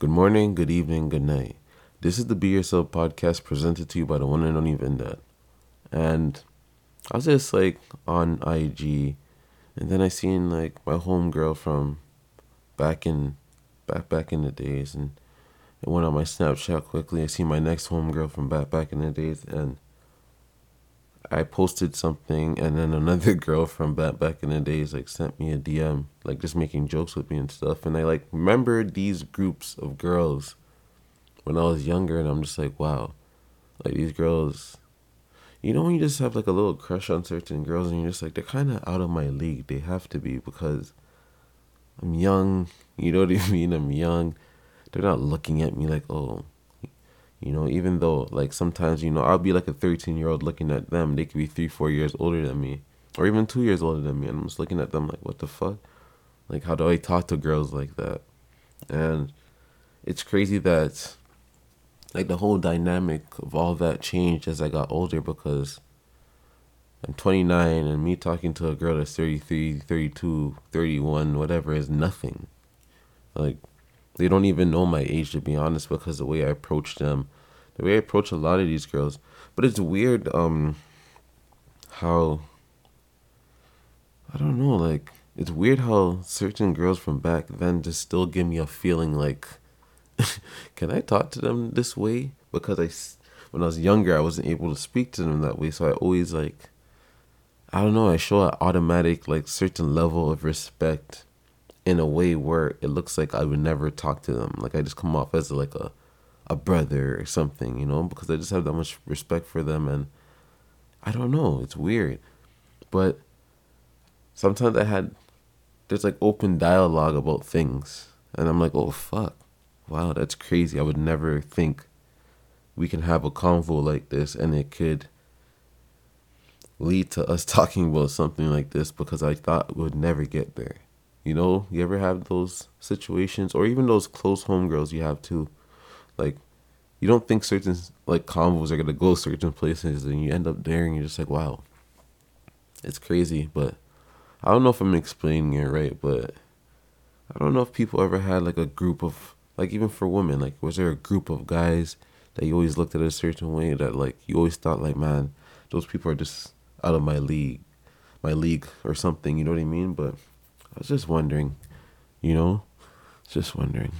Good morning, good evening, good night. This is the Be Yourself podcast presented to you by the one and only Vindad. And I was just like on IG, and then I seen like my homegirl from back in back back in the days, and it went on my Snapchat quickly. I see my next homegirl from back back in the days, and I posted something, and then another girl from back back in the days like sent me a DM, like just making jokes with me and stuff. And I like remembered these groups of girls when I was younger, and I'm just like, wow, like these girls. You know when you just have like a little crush on certain girls, and you're just like, they're kind of out of my league. They have to be because I'm young. You know what I mean? I'm young. They're not looking at me like, oh, you know, even though like sometimes, you know, I'll be like a 13 year old looking at them. They could be three, four years older than me, or even two years older than me. And I'm just looking at them like, what the fuck? Like, how do I talk to girls like that? And it's crazy that like the whole dynamic of all that changed as I got older because I'm 29 and me talking to a girl that's 33, 32, 31, whatever is nothing. Like, they don't even know my age to be honest because the way I approach them, the way I approach a lot of these girls. But it's weird um how I don't know, like it's weird how certain girls from back then just still give me a feeling like can I talk to them this way? Because I when I was younger, I wasn't able to speak to them that way, so I always like I don't know, I show an automatic like certain level of respect in a way where it looks like I would never talk to them. Like I just come off as like a a brother or something, you know, because I just have that much respect for them and I don't know, it's weird. But sometimes I had there's like open dialogue about things and I'm like, "Oh fuck. Wow, that's crazy. I would never think we can have a convo like this and it could lead to us talking about something like this because I thought we would never get there. You know, you ever have those situations, or even those close homegirls you have too. Like, you don't think certain like combos are gonna go certain places, and you end up there, and you're just like, wow, it's crazy. But I don't know if I'm explaining it right, but I don't know if people ever had like a group of like even for women, like was there a group of guys that you always looked at a certain way that like you always thought like, man, those people are just out of my league, my league or something. You know what I mean? But I was just wondering, you know, just wondering.